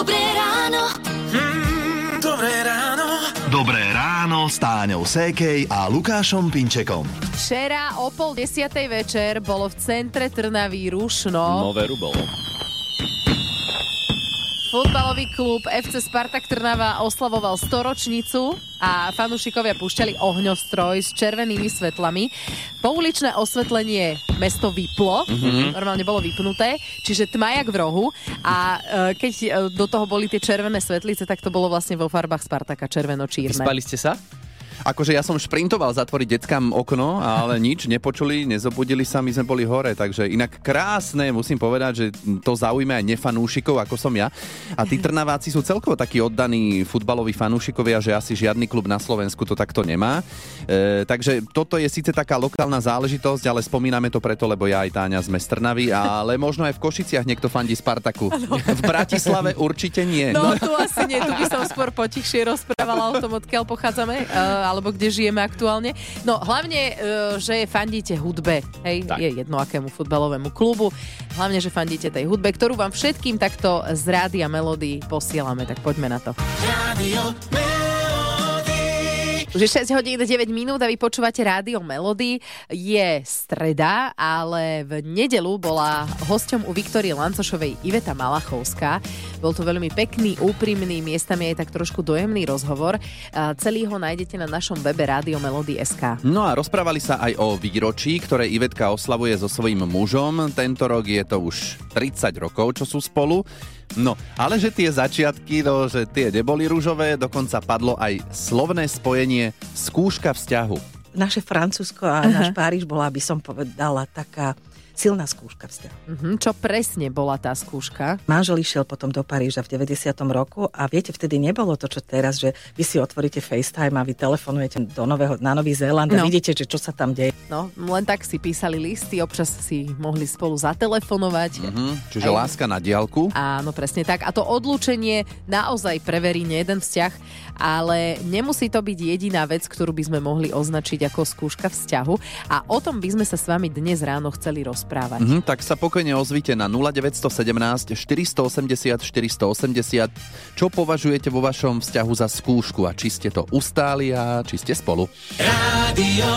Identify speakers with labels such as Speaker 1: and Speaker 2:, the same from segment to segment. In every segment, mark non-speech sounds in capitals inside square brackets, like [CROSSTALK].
Speaker 1: Dobré ráno.
Speaker 2: Mm, dobré ráno.
Speaker 3: Dobré ráno s Táňou Sékej a Lukášom Pinčekom.
Speaker 4: Včera o pol desiatej večer bolo v centre Trnavy rušno.
Speaker 5: Nové rubolo.
Speaker 4: Futbalový klub FC Spartak Trnava oslavoval storočnicu a fanúšikovia púšťali ohňostroj s červenými svetlami. Pouličné osvetlenie mesto vyplo, mm-hmm. normálne bolo vypnuté, čiže tma jak v rohu a e, keď e, do toho boli tie červené svetlice, tak to bolo vlastne vo farbách Spartaka červeno-čírne.
Speaker 5: Vyspali ste sa?
Speaker 6: Akože ja som šprintoval zatvoriť deckám okno, ale nič, nepočuli, nezobudili sa, my sme boli hore, takže inak krásne, musím povedať, že to zaujíme aj nefanúšikov, ako som ja. A tí Trnaváci sú celkovo takí oddaní futbaloví fanúšikovia, že asi žiadny klub na Slovensku to takto nemá. E, takže toto je síce taká lokálna záležitosť, ale spomíname to preto, lebo ja aj Táňa sme z Trnavy, ale možno aj v Košiciach niekto fandí Spartaku. V Bratislave určite nie.
Speaker 4: No, tu asi nie, tu by som skôr potichšie rozprávala o tom, odkiaľ pochádzame. Uh, alebo kde žijeme aktuálne. No hlavne, e, že fandíte hudbe, hej, tak. je jedno akému futbalovému klubu. Hlavne, že fandíte tej hudbe, ktorú vám všetkým takto z Rádia Melody posielame, tak poďme na to. Rádio už je 6 hodín 9 minút a vy počúvate rádio Melody. Je streda, ale v nedelu bola hosťom u Viktorie Lancošovej Iveta Malachovská. Bol to veľmi pekný, úprimný, miestami aj tak trošku dojemný rozhovor. Celý ho nájdete na našom webe Rádio Melody.sk.
Speaker 6: No a rozprávali sa aj o výročí, ktoré Ivetka oslavuje so svojím mužom. Tento rok je to už 30 rokov, čo sú spolu. No, ale že tie začiatky, no, že tie neboli rúžové, dokonca padlo aj slovné spojenie skúška vzťahu.
Speaker 7: Naše Francúzsko a Aha. náš Páriž bola, by som povedala, taká silná skúška vzťahu.
Speaker 4: Mm-hmm. Čo presne bola tá skúška?
Speaker 7: Manžel išiel potom do Paríža v 90. roku a viete, vtedy nebolo to, čo teraz, že vy si otvoríte FaceTime a vy telefonujete do nového, na Nový Zéland no. a vidíte, že čo sa tam deje.
Speaker 4: No, len tak si písali listy, občas si mohli spolu zatelefonovať.
Speaker 6: Mm-hmm. Čiže Aj... láska na diálku.
Speaker 4: Áno, presne tak. A to odlúčenie naozaj preverí jeden vzťah, ale nemusí to byť jediná vec, ktorú by sme mohli označiť ako skúška vzťahu. A o tom by sme sa s vami dnes ráno chceli rozprávať rozprávať.
Speaker 6: Mm-hmm, tak sa pokojne ozvite na 0917 480 480, čo považujete vo vašom vzťahu za skúšku a či ste to ustáli a či ste spolu. Rádio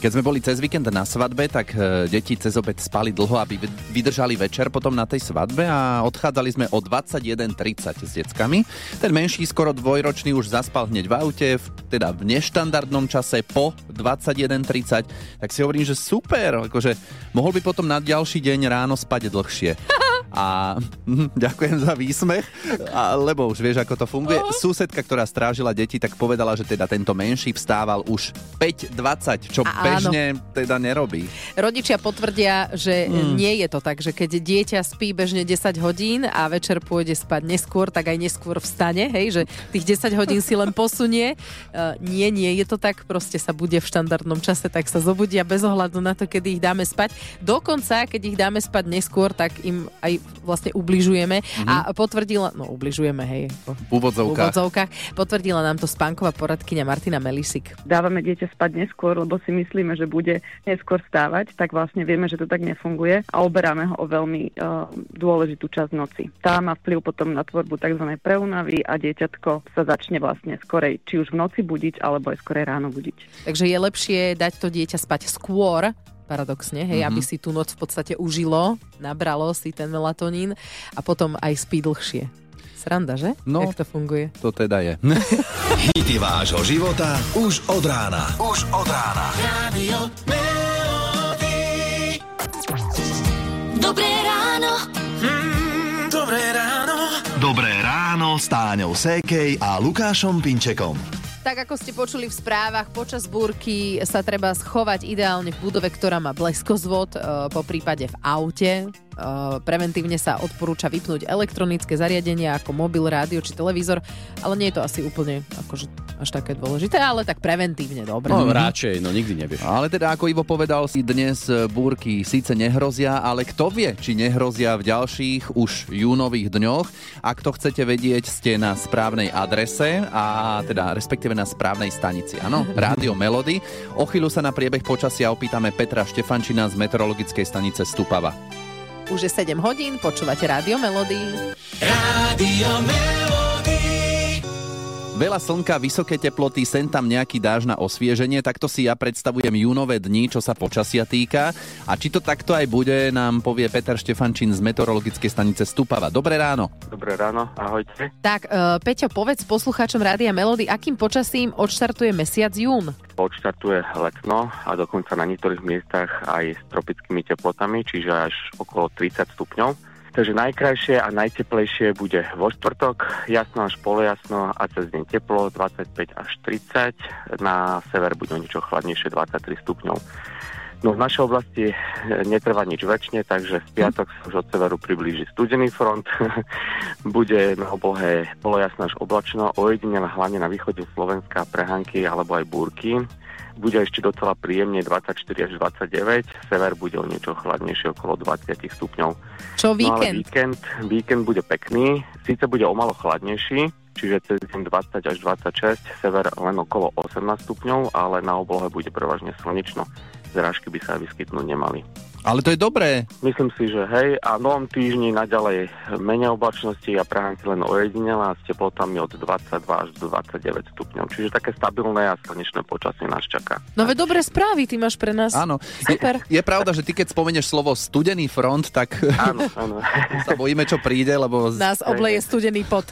Speaker 6: keď sme boli cez víkend na svadbe, tak e, deti cez obed spali dlho, aby vydržali večer potom na tej svadbe a odchádzali sme o 21.30 s deckami. Ten menší, skoro dvojročný, už zaspal hneď v aute, v, teda v neštandardnom čase po 21.30. Tak si hovorím, že super, akože mohol by potom na ďalší deň ráno spať dlhšie. A [LAUGHS] ďakujem za výsmech, a, lebo už vieš, ako to funguje. Uh-huh. Susedka, ktorá strážila deti, tak povedala, že teda tento menší vstával už 5.20, čo a bežne áno. teda nerobí.
Speaker 4: Rodičia potvrdia, že mm. nie je to tak, že keď dieťa spí bežne 10 hodín a večer pôjde spať neskôr, tak aj neskôr vstane, hej, že tých 10 hodín si len posunie. Uh, [LAUGHS] nie, nie je to tak, proste sa bude v štandardnom čase, tak sa zobudia bez ohľadu na to, kedy ich dáme spať. Dokonca, keď ich dáme spať neskôr, tak im aj vlastne ubližujeme mm-hmm. a potvrdila, no ubližujeme, hej.
Speaker 6: V úvodzovkách.
Speaker 4: Úvodzovkách. Potvrdila nám to spánková poradkyňa Martina Melisik.
Speaker 8: Dávame dieťa spať neskôr, lebo si myslíme, že bude neskôr stávať, tak vlastne vieme, že to tak nefunguje a oberáme ho o veľmi uh, dôležitú časť noci. Tá má vplyv potom na tvorbu tzv. preunavy a dieťatko sa začne vlastne skorej, či už v noci budiť, alebo aj skorej ráno budiť.
Speaker 4: Takže je lepšie dať to dieťa spať skôr, paradoxne, hej, mm-hmm. aby si tú noc v podstate užilo, nabralo si ten melatonín a potom aj spí dlhšie. Sranda, že?
Speaker 6: No,
Speaker 4: Jak to funguje?
Speaker 6: To teda je. [LAUGHS]
Speaker 3: Hity vášho života už od rána. Už od rána.
Speaker 1: Dobré ráno.
Speaker 2: Mm, dobré ráno.
Speaker 3: Dobré ráno s Táňou Sékej a Lukášom Pinčekom.
Speaker 4: Tak ako ste počuli v správach, počas búrky sa treba schovať ideálne v budove, ktorá má bleskozvod, e, po prípade v aute, preventívne sa odporúča vypnúť elektronické zariadenia ako mobil, rádio či televízor, ale nie je to asi úplne akože až také dôležité, ale tak preventívne dobre.
Speaker 5: No radšej, no nikdy nevieš.
Speaker 6: Ale teda ako Ivo povedal si dnes eh, búrky síce nehrozia, ale kto vie, či nehrozia v ďalších už júnových dňoch. Ak to chcete vedieť, ste na správnej adrese a teda respektíve na správnej stanici. Áno, Rádio Melody. O chvíľu sa na priebeh počasia opýtame Petra Štefančina z meteorologickej stanice Stupava.
Speaker 4: Už je 7 hodín, počúvate Rádio Melody.
Speaker 2: Rádio Melody.
Speaker 6: Veľa slnka, vysoké teploty, sem tam nejaký dáž na osvieženie, takto si ja predstavujem júnové dni, čo sa počasia týka. A či to takto aj bude, nám povie Peter Štefančín z meteorologickej stanice Stupava. Dobré ráno.
Speaker 5: Dobré ráno, ahojte.
Speaker 4: Tak, uh, Peťo, povedz poslucháčom Rádia Melody, akým počasím odštartuje mesiac jún?
Speaker 5: Odštartuje letno a dokonca na niektorých miestach aj s tropickými teplotami, čiže až okolo 30 stupňov. Takže najkrajšie a najteplejšie bude vo štvrtok, jasno až polojasno a cez deň teplo 25 až 30. Na sever bude niečo chladnejšie 23 stupňov. No v našej oblasti e, netrvá nič väčšine, takže v piatok sa už od severu priblíži studený front. [LAUGHS] Bude na oblohe polojasno až oblačno, ojedinele hlavne na východe Slovenska prehánky alebo aj búrky. Bude ešte docela príjemne 24 až 29, sever bude o niečo chladnejšie okolo 20 stupňov.
Speaker 4: Čo
Speaker 5: No ale
Speaker 4: víkend?
Speaker 5: víkend, víkend bude pekný, síce bude o malo chladnejší, čiže cez deň 20 až 26, sever len okolo 18 stupňov, ale na oblohe bude prevažne slnečno. Zrážky by sa vyskytnúť nemali.
Speaker 6: Ale to je dobré.
Speaker 5: Myslím si, že hej, a novom týždni naďalej menej oblačnosti a prehánky len ojedinele a s teplotami od 22 až do 29 stupňov. Čiže také stabilné a slnečné počasie nás čaká.
Speaker 4: No ve dobré správy ty máš pre nás.
Speaker 6: Áno.
Speaker 4: Super.
Speaker 6: Je, je pravda, že ty keď spomenieš slovo studený front, tak
Speaker 5: Áno, [LAUGHS] áno.
Speaker 6: sa bojíme, čo príde, lebo...
Speaker 4: Nás obleje studený pot.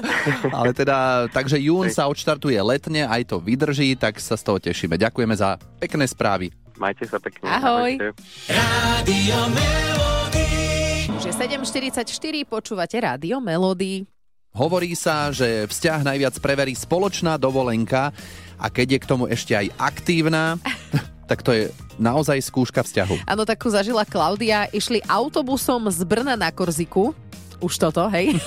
Speaker 4: [LAUGHS]
Speaker 6: Ale teda, takže jún sa odštartuje letne, aj to vydrží, tak sa z toho tešíme. Ďakujeme za pekné správy.
Speaker 5: Majte sa pekne.
Speaker 4: Ahoj.
Speaker 5: Ahojte.
Speaker 2: Rádio Melody.
Speaker 4: Už je 7.44, počúvate Rádio Melody.
Speaker 6: Hovorí sa, že vzťah najviac preverí spoločná dovolenka a keď je k tomu ešte aj aktívna, [LAUGHS] tak to je naozaj skúška vzťahu.
Speaker 4: Áno, takú zažila Klaudia. Išli autobusom z Brna na Korziku. Už toto, hej?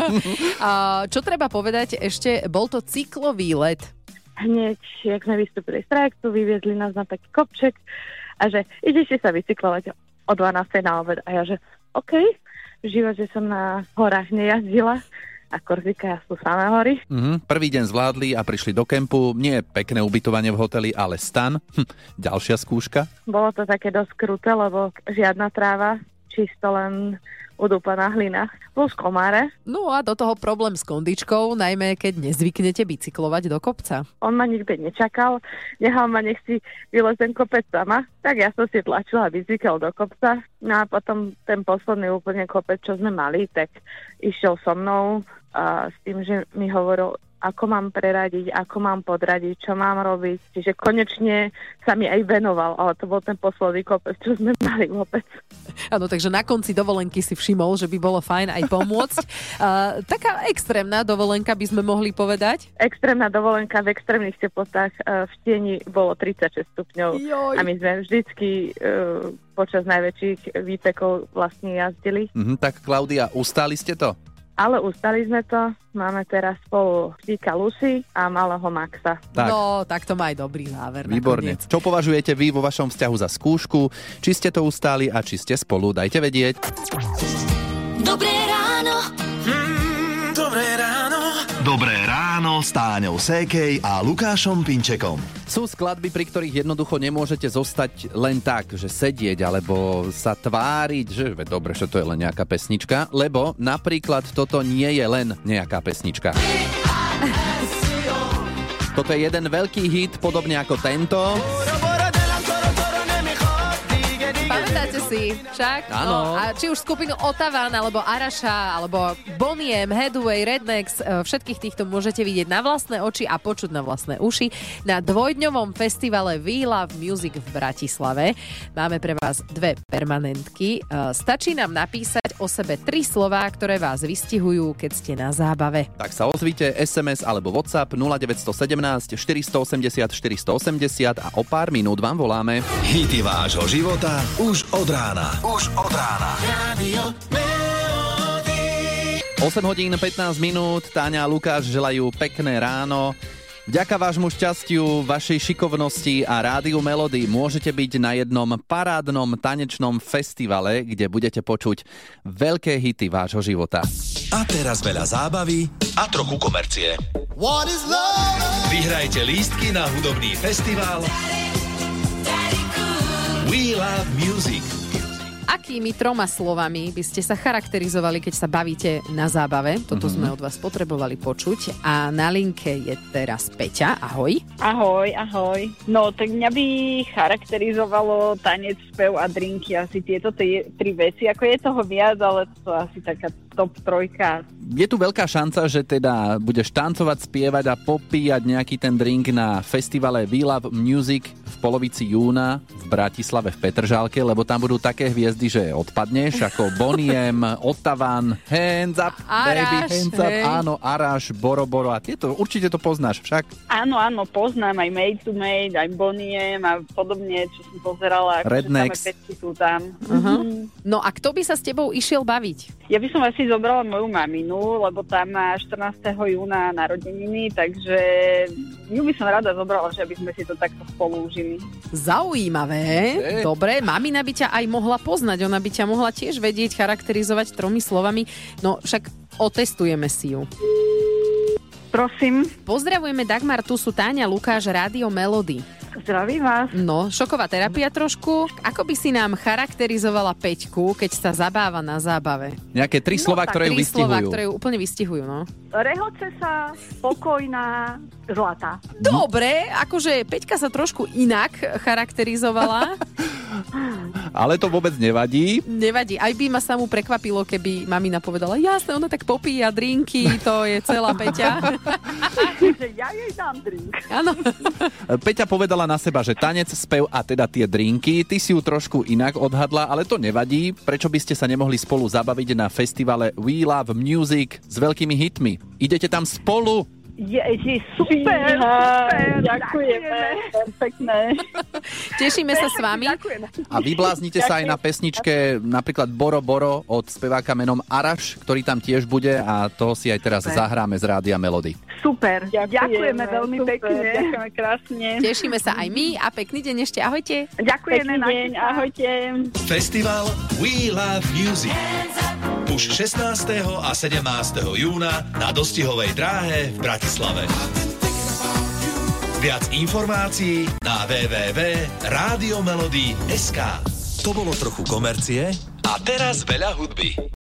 Speaker 4: [LAUGHS] A čo treba povedať ešte, bol to cyklový let.
Speaker 8: Hneď, jak sme vystúpili z trajektu, vyviezli nás na taký kopček a že idete sa bicyklovať o 12. na obed. A ja že OK, v živote som na horách nejazdila a Korzika sú samé hory.
Speaker 6: Mhm. Prvý deň zvládli a prišli do kempu. Nie pekné ubytovanie v hoteli, ale stan. Hm. Ďalšia skúška.
Speaker 8: Bolo to také dosť kruté, lebo žiadna tráva, čisto len udúpaná hlina, plus komáre.
Speaker 4: No a do toho problém s kondičkou, najmä keď nezvyknete bicyklovať do kopca.
Speaker 8: On ma nikde nečakal, nechal ma nech si vylez ten kopec sama, tak ja som si tlačila bicykel do kopca. No a potom ten posledný úplne kopec, čo sme mali, tak išiel so mnou a s tým, že mi hovoril, ako mám preradiť, ako mám podradiť, čo mám robiť. Čiže konečne sa mi aj venoval, ale to bol ten posledný kopec, čo sme [LAUGHS] mali vôbec.
Speaker 4: Áno, takže na konci dovolenky si všimol, že by bolo fajn aj pomôcť. [LAUGHS] Uh, taká extrémna dovolenka by sme mohli povedať.
Speaker 8: Extrémna dovolenka v extrémnych teplotách e, v tieni bolo 36 stupňov.
Speaker 4: Joj.
Speaker 8: A my sme vždycky e, počas najväčších výpekov vlastne jazdili.
Speaker 6: Mhm, tak Klaudia, ustáli ste to?
Speaker 8: Ale ustali sme to. Máme teraz spolu psíka Lucy a malého Maxa.
Speaker 6: Tak.
Speaker 4: No, tak to má aj dobrý záver.
Speaker 6: Výborne.
Speaker 4: nakoniec.
Speaker 6: Čo považujete vy vo vašom vzťahu za skúšku? Či ste to ustáli a či ste spolu? Dajte vedieť.
Speaker 1: Dobré ráno.
Speaker 2: Mm, dobré ráno.
Speaker 3: Dobré ráno s Táňou Sékej a Lukášom Pinčekom.
Speaker 6: Sú skladby, pri ktorých jednoducho nemôžete zostať len tak, že sedieť alebo sa tváriť, že dobre, že to je len nejaká pesnička, lebo napríklad toto nie je len nejaká pesnička. Toto je jeden veľký hit, podobne ako tento.
Speaker 4: Pamätáte si však?
Speaker 6: Áno.
Speaker 4: No, a či už skupinu Otavan, alebo Araša, alebo Boniem, Headway, Rednex, e, všetkých týchto môžete vidieť na vlastné oči a počuť na vlastné uši na dvojdňovom festivale We Love Music v Bratislave. Máme pre vás dve permanentky. E, Stačí nám napísať o sebe tri slová, ktoré vás vystihujú, keď ste na zábave.
Speaker 6: Tak sa ozvite SMS alebo WhatsApp 0917 480 480 a o pár minút vám voláme.
Speaker 3: Hity vášho života už od rána. Už od rána.
Speaker 2: Melody.
Speaker 6: 8 hodín 15 minút, Táňa a Lukáš želajú pekné ráno. Vďaka vášmu šťastiu, vašej šikovnosti a rádiu Melody môžete byť na jednom parádnom tanečnom festivale, kde budete počuť veľké hity vášho života.
Speaker 3: A teraz veľa zábavy a trochu komercie. Vyhrajte lístky na hudobný festival We Love Music.
Speaker 4: Akými troma slovami by ste sa charakterizovali, keď sa bavíte na zábave? Toto
Speaker 6: Mhm.
Speaker 4: sme od vás potrebovali počuť. A na linke je teraz Peťa. Ahoj.
Speaker 9: Ahoj, ahoj. No, tak mňa by charakterizovalo tanec, spev a drinky, asi tieto tri, tri veci. Ako je toho viac, ale to asi taká top trojka.
Speaker 6: Je tu veľká šanca, že teda budeš tancovať, spievať a popíjať nejaký ten drink na festivale We Love Music v polovici júna v Bratislave v Petržálke, lebo tam budú také hviezdy, že odpadneš, ako Boniem, Otavan, Hands Up, Baby,
Speaker 4: Araš,
Speaker 6: Hands Up,
Speaker 4: hej.
Speaker 6: áno, Araš, Boro Boro a tieto, určite to poznáš však.
Speaker 9: Áno, áno, poznám aj Made to Made, aj Boniem a podobne, čo som pozerala. akože
Speaker 6: Rednecks.
Speaker 9: sú tam. Mhm.
Speaker 4: No a kto by sa s tebou išiel baviť?
Speaker 9: Ja by som asi zobrala moju maminu, lebo tam má 14. júna narodeniny, takže ju by som rada zobrala, že aby sme si to takto spolu užili.
Speaker 4: Zaujímavé.
Speaker 6: Hej.
Speaker 4: Dobre, mamina by ťa aj mohla poznať. Ona by ťa mohla tiež vedieť charakterizovať tromi slovami. No však otestujeme si ju.
Speaker 9: Prosím,
Speaker 4: Pozdravujeme Dagmar, tu sú Táňa, Lukáš, Rádio Melody.
Speaker 9: Zdravím vás.
Speaker 4: No, šoková terapia trošku. Ako by si nám charakterizovala Peťku, keď sa zabáva na zábave?
Speaker 6: Nejaké tri slova,
Speaker 9: tak
Speaker 6: ktoré ju
Speaker 4: Tri slova,
Speaker 6: vystihujú.
Speaker 4: ktoré ju úplne vystihujú, no.
Speaker 9: Rehoce sa, spokojná, zlatá.
Speaker 4: Dobre, akože Peťka sa trošku inak charakterizovala. [LAUGHS]
Speaker 6: Ale to vôbec nevadí.
Speaker 4: Nevadí, aj by ma samú prekvapilo, keby mamina povedala, jasné, ona tak popíja drinky, to je celá Peťa. [LAUGHS]
Speaker 9: ja jej dám drink.
Speaker 4: Áno.
Speaker 6: Peťa povedala na seba, že tanec, spev a teda tie drinky, ty si ju trošku inak odhadla, ale to nevadí. Prečo by ste sa nemohli spolu zabaviť na festivale We Love Music s veľkými hitmi? Idete tam spolu?
Speaker 9: Ježi, super, super, ďakujeme. Perfektné. [LAUGHS]
Speaker 4: Tešíme sa s vami.
Speaker 9: Ďakujeme.
Speaker 6: A vybláznite sa aj na pesničke napríklad Boro Boro od speváka menom Araš, ktorý tam tiež bude a toho si aj teraz zahráme z Rádia Melody.
Speaker 9: Super, ďakujeme, veľmi
Speaker 8: super,
Speaker 9: pekne. Ďakujeme krásne.
Speaker 4: Tešíme sa aj my a pekný deň ešte. Ahojte.
Speaker 9: Ďakujeme,
Speaker 8: Pekný deň, ahojte.
Speaker 3: Festival We Love Music. Už 16. a 17. júna na dostihovej dráhe v Bratislave. Viac informácií na www.radiomelody.sk To bolo trochu komercie a teraz veľa hudby.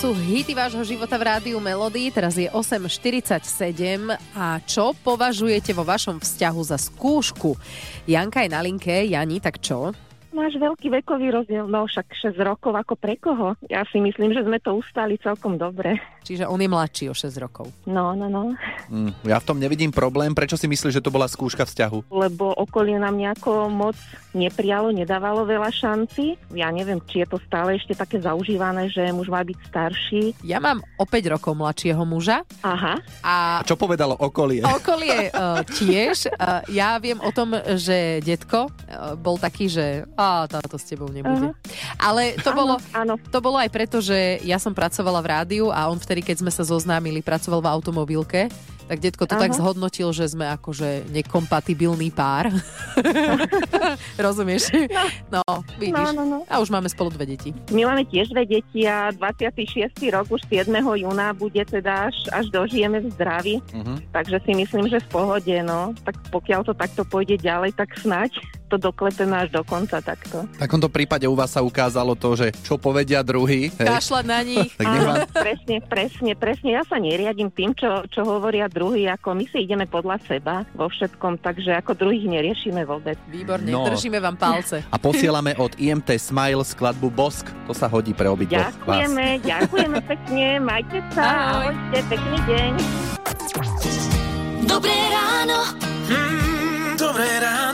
Speaker 4: Sú hity vášho života v rádiu Melody. Teraz je 8.47 a čo považujete vo vašom vzťahu za skúšku? Janka je na linke. Jani, tak čo?
Speaker 10: Máš veľký vekový rozdiel, no však 6 rokov ako pre koho? Ja si myslím, že sme to ustali celkom dobre.
Speaker 4: Čiže on je mladší o 6 rokov.
Speaker 10: No, no, no.
Speaker 6: Mm, ja v tom nevidím problém. Prečo si myslíš, že to bola skúška vzťahu?
Speaker 10: Lebo okolie nám nejako moc neprijalo, nedávalo veľa šanci. Ja neviem, či je to stále ešte také zaužívané, že muž má byť starší.
Speaker 4: Ja mám o 5 rokov mladšieho muža
Speaker 10: Aha,
Speaker 4: a
Speaker 6: A čo povedalo okolie?
Speaker 4: okolie uh, [LAUGHS] tiež. Uh, ja viem o tom, že detko uh, bol taký, že a táto s tebou nebude. Ale to bolo,
Speaker 10: áno.
Speaker 4: to bolo aj preto, že ja som pracovala v rádiu a on vtedy, keď sme sa zoznámili, pracoval v automobilke, tak detko to
Speaker 10: Aha.
Speaker 4: tak zhodnotil, že sme akože nekompatibilný pár. [LAUGHS] Rozumieš? No, vidíš.
Speaker 10: No, no, no.
Speaker 4: A už máme spolu dve deti.
Speaker 10: My máme tiež dve deti a 26. rok už 7. júna bude teda až, až dožijeme v zdraví.
Speaker 6: Mhm.
Speaker 10: Takže si myslím, že v pohode, no. Tak pokiaľ to takto pôjde ďalej, tak snáď to doklepeme až do konca takto.
Speaker 6: V takomto prípade u vás sa ukázalo to, že čo povedia druhý.
Speaker 4: Kašľať na nich. [LAUGHS]
Speaker 6: Tak nech [LAUGHS] vám,
Speaker 10: presne, presne, presne. Ja sa neriadím tým, čo, čo hovoria druhý, ako my si ideme podľa seba vo všetkom, takže ako druhých neriešime vôbec.
Speaker 4: Výborne,
Speaker 6: No.
Speaker 4: držíme vám palce.
Speaker 6: a posielame od IMT Smile skladbu Bosk. To sa hodí pre obidvoch vás.
Speaker 10: Ďakujeme, ďakujeme pekne, majte sa,
Speaker 4: Ahoj.
Speaker 10: ahojte, pekný deň.
Speaker 1: Dobré ráno.
Speaker 2: Mm, dobré ráno.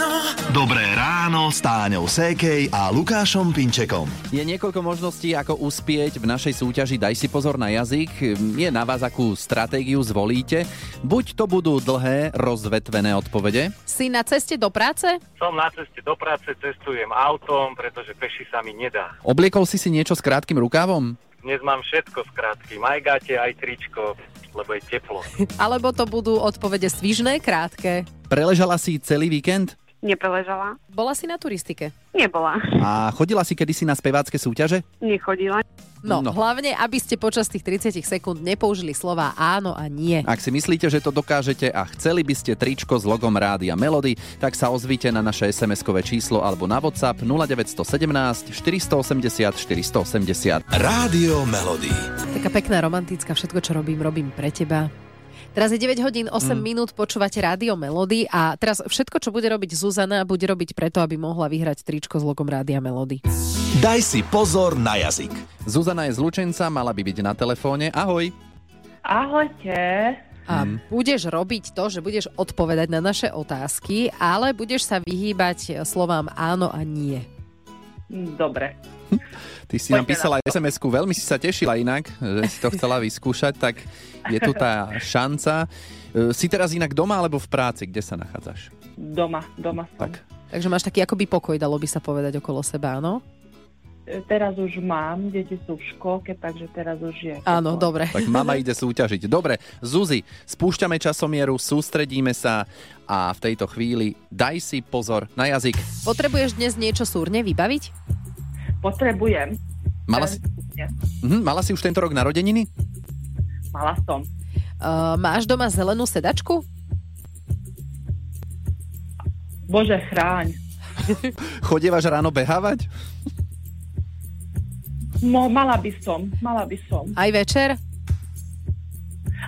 Speaker 3: Ráno s Táňou Sékej a Lukášom Pinčekom.
Speaker 6: Je niekoľko možností, ako uspieť v našej súťaži Daj si pozor na jazyk. Je na vás, akú stratégiu zvolíte. Buď to budú dlhé, rozvetvené odpovede,
Speaker 4: Si na ceste do práce?
Speaker 5: Som na ceste do práce, cestujem autom, pretože peši sa mi nedá.
Speaker 6: obliekol si si niečo s krátkým rukávom,
Speaker 5: Dnes mám všetko s krátkým, aj gate, aj tričko.
Speaker 11: lebo je teplo. [LAUGHS]
Speaker 4: Alebo to budú odpovede svižné, krátke.
Speaker 6: Preležala si celý víkend?
Speaker 12: Nepreležala.
Speaker 4: Bola si na turistike?
Speaker 12: Nebola.
Speaker 6: A chodila si kedysi na spevácké súťaže?
Speaker 12: Nechodila.
Speaker 4: No, no, hlavne, aby ste počas tých 30 sekúnd nepoužili slova áno a nie.
Speaker 6: Ak si myslíte, že to dokážete a chceli by ste tričko s logom Rádia Melody, tak sa ozvite na naše SMS-kové číslo alebo na WhatsApp 0917 480 480.
Speaker 3: Rádio Melody.
Speaker 4: Taká pekná romantická, všetko, čo robím, robím pre teba. Teraz je 9 hodín 8 mm. minút, počúvate Rádio Melody a teraz všetko, čo bude robiť Zuzana, bude robiť preto, aby mohla vyhrať tričko s logom Rádia Melody.
Speaker 3: Daj si pozor na jazyk.
Speaker 6: Zuzana je z Lučenca, mala by byť na telefóne. Ahoj.
Speaker 13: Ahojte.
Speaker 4: A mm. budeš robiť to, že budeš odpovedať na naše otázky, ale budeš sa vyhýbať slovám áno a nie.
Speaker 13: Dobre. [LAUGHS]
Speaker 6: Ty si Poďme nám písala na SMS-ku, veľmi si sa tešila inak, že si to chcela vyskúšať, tak je tu tá šanca. E, si teraz inak doma alebo v práci? Kde sa nachádzaš?
Speaker 13: Doma, doma
Speaker 6: som. Tak.
Speaker 4: Takže máš taký akoby pokoj, dalo by sa povedať okolo seba, áno?
Speaker 13: E, teraz už mám, deti sú v školke, takže teraz už je.
Speaker 4: Áno, dobre.
Speaker 6: Tak mama ide súťažiť. Dobre, Zuzi, spúšťame časomieru, sústredíme sa a v tejto chvíli daj si pozor na jazyk.
Speaker 4: Potrebuješ dnes niečo súrne vybaviť?
Speaker 13: Potrebujem.
Speaker 6: Mala si, mhm, mala si už tento rok narodeniny?
Speaker 13: Mala som.
Speaker 4: Uh, máš doma zelenú sedačku?
Speaker 13: Bože, chráň. [LAUGHS]
Speaker 6: Chodievaš ráno behávať?
Speaker 13: No, mala by som, mala by som.
Speaker 4: Aj večer?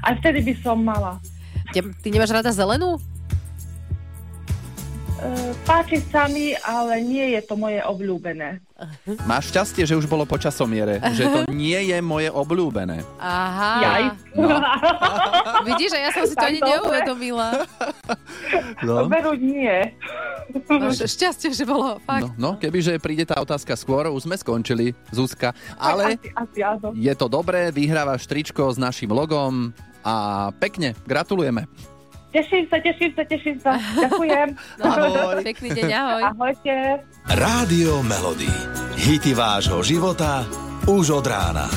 Speaker 13: Aj vtedy by som mala.
Speaker 4: Ty, ty nemáš rada zelenú?
Speaker 13: E, páči sa mi, ale nie je to moje obľúbené.
Speaker 6: Máš šťastie, že už bolo po časomiere, že to [LAUGHS] nie je moje obľúbené.
Speaker 4: Aha.
Speaker 13: Jaj.
Speaker 6: No. [LAUGHS]
Speaker 4: Vidíš, že ja som si to ani neuvedomila.
Speaker 6: No.
Speaker 13: Veru nie.
Speaker 4: No, šťastie, že bolo fakt.
Speaker 6: No, no, kebyže príde tá otázka skôr, už sme skončili, Zuzka. Ale
Speaker 13: asi, asi, áno.
Speaker 6: je to dobré, vyhrávaš tričko s našim logom a pekne, gratulujeme.
Speaker 13: Teším sa, teším sa, teším sa. [LAUGHS] Ďakujem.
Speaker 4: No, ahoj. Pekný deň, ahoj.
Speaker 13: Ahojte.
Speaker 3: Rádio Melody. Hity vášho života už od rána.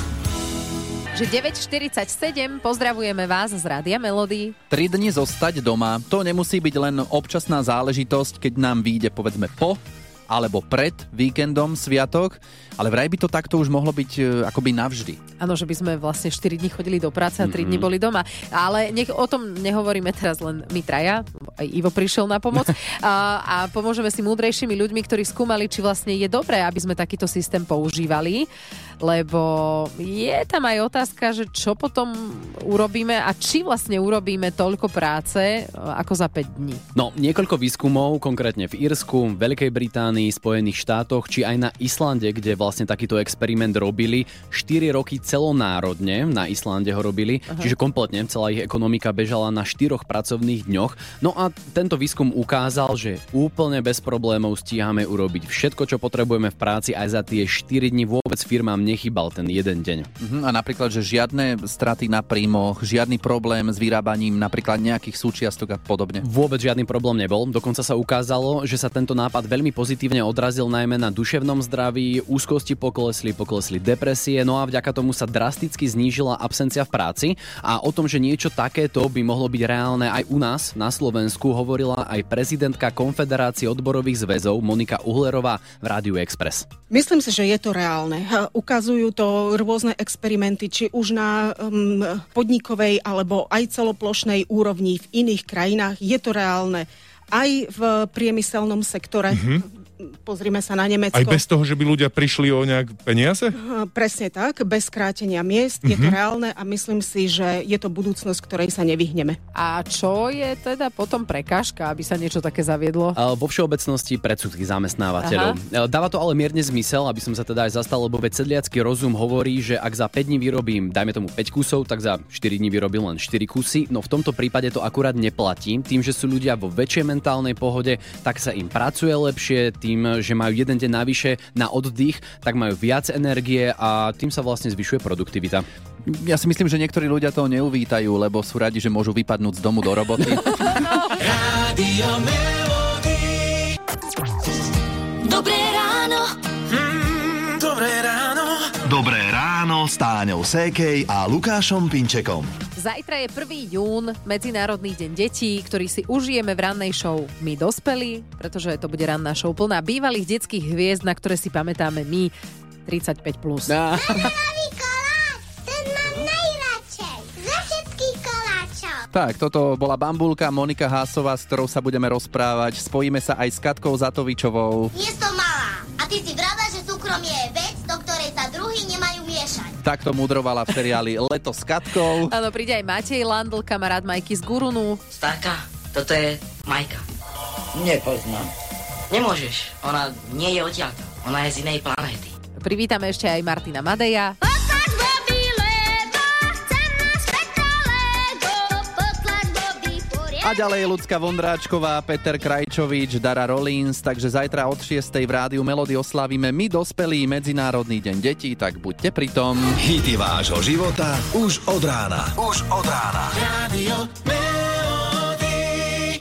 Speaker 4: Že 9.47 pozdravujeme vás z Rádia Melody.
Speaker 6: Tri dni zostať doma, to nemusí byť len občasná záležitosť, keď nám vyjde povedzme po alebo pred víkendom sviatok, ale vraj by to takto už mohlo byť e, akoby navždy.
Speaker 4: Áno, že by sme vlastne 4 dní chodili do práce a 3 mm-hmm. dní boli doma. Ale nech o tom nehovoríme teraz len my traja, aj Ivo prišiel na pomoc [LAUGHS] a, a pomôžeme si múdrejšími ľuďmi, ktorí skúmali, či vlastne je dobré, aby sme takýto systém používali lebo je tam aj otázka, že čo potom urobíme a či vlastne urobíme toľko práce e, ako za 5 dní.
Speaker 14: No, niekoľko výskumov, konkrétne v Írsku, Veľkej Británii, Spojených štátoch, či aj na Islande, kde vlastne takýto experiment robili. 4 roky celonárodne na Islande ho robili, Aha. čiže kompletne celá ich ekonomika bežala na 4 pracovných dňoch. No a tento výskum ukázal, že úplne bez problémov stíhame urobiť všetko, čo potrebujeme v práci aj za tie 4 dní vôbec firmám nechybal ten jeden deň.
Speaker 6: Uh-huh. A napríklad, že žiadne straty na príjmoch, žiadny problém s vyrábaním napríklad nejakých súčiastok a podobne.
Speaker 14: Vôbec žiadny problém nebol. Dokonca sa ukázalo, že sa tento nápad veľmi pozitívne odrazil najmä na duševnom zdraví, úzkosti poklesli, poklesli depresie, no a vďaka tomu sa drasticky znížila absencia v práci a o tom, že niečo takéto by mohlo byť reálne aj u nás na Slovensku, hovorila aj prezidentka Konfederácie odborových zväzov Monika Uhlerová v Rádiu Express.
Speaker 15: Myslím si, že je to reálne. Ukaz ukazujú to rôzne experimenty, či už na um, podnikovej alebo aj celoplošnej úrovni v iných krajinách. Je to reálne aj v priemyselnom sektore. Mm-hmm pozrime sa na Nemecko.
Speaker 16: Aj bez toho, že by ľudia prišli o nejak peniaze?
Speaker 15: Presne tak, bez krátenia miest, mm-hmm. je to mhm. reálne a myslím si, že je to budúcnosť, ktorej sa nevyhneme.
Speaker 4: A čo je teda potom prekážka, aby sa niečo také zaviedlo?
Speaker 14: Vo všeobecnosti predsudky zamestnávateľov. Aha. Dáva to ale mierne zmysel, aby som sa teda aj zastal, lebo veď sedliacký rozum hovorí, že ak za 5 dní vyrobím, dajme tomu 5 kusov, tak za 4 dní vyrobím len 4 kusy. No v tomto prípade to akurát neplatí. Tým, že sú ľudia vo väčšej mentálnej pohode, tak sa im pracuje lepšie, tým tým, že majú jeden deň navyše na oddych, tak majú viac energie a tým sa vlastne zvyšuje produktivita.
Speaker 6: Ja si myslím, že niektorí ľudia to neuvítajú, lebo sú radi, že môžu vypadnúť z domu do roboty. [LAUGHS]
Speaker 2: Mm, dobré
Speaker 3: s Táňou Sékej a Lukášom Pinčekom.
Speaker 4: Zajtra je 1. jún, Medzinárodný deň detí, ktorý si užijeme v rannej show My dospelí, pretože to bude ranná show plná bývalých detských hviezd, na ktoré si pamätáme my 35+. Plus.
Speaker 14: Á.
Speaker 6: Tak, toto bola Bambulka Monika Hásová, s ktorou sa budeme rozprávať. Spojíme sa aj s Katkou Zatovičovou.
Speaker 11: Nie som malá. A ty si vrada, že súkromie je vec, do ktorej sa druhý nemajú miešať.
Speaker 6: Takto mudrovala v seriáli Leto s Katkou.
Speaker 4: Áno, príde aj Matej Landl, kamarát Majky z Gurunu.
Speaker 12: Starka, toto je Majka. Nepoznám. Nemôžeš, ona nie je odtiaľto. Ona je z inej planéty.
Speaker 4: Privítame ešte aj Martina Madeja.
Speaker 6: A ďalej Ľudská Vondráčková, Peter Krajčovič, Dara Rollins, takže zajtra od 6. v rádiu Melody oslavíme my dospelí Medzinárodný deň detí, tak buďte pri tom.
Speaker 3: Hity vášho života už od rána. Už od rána.
Speaker 2: Radio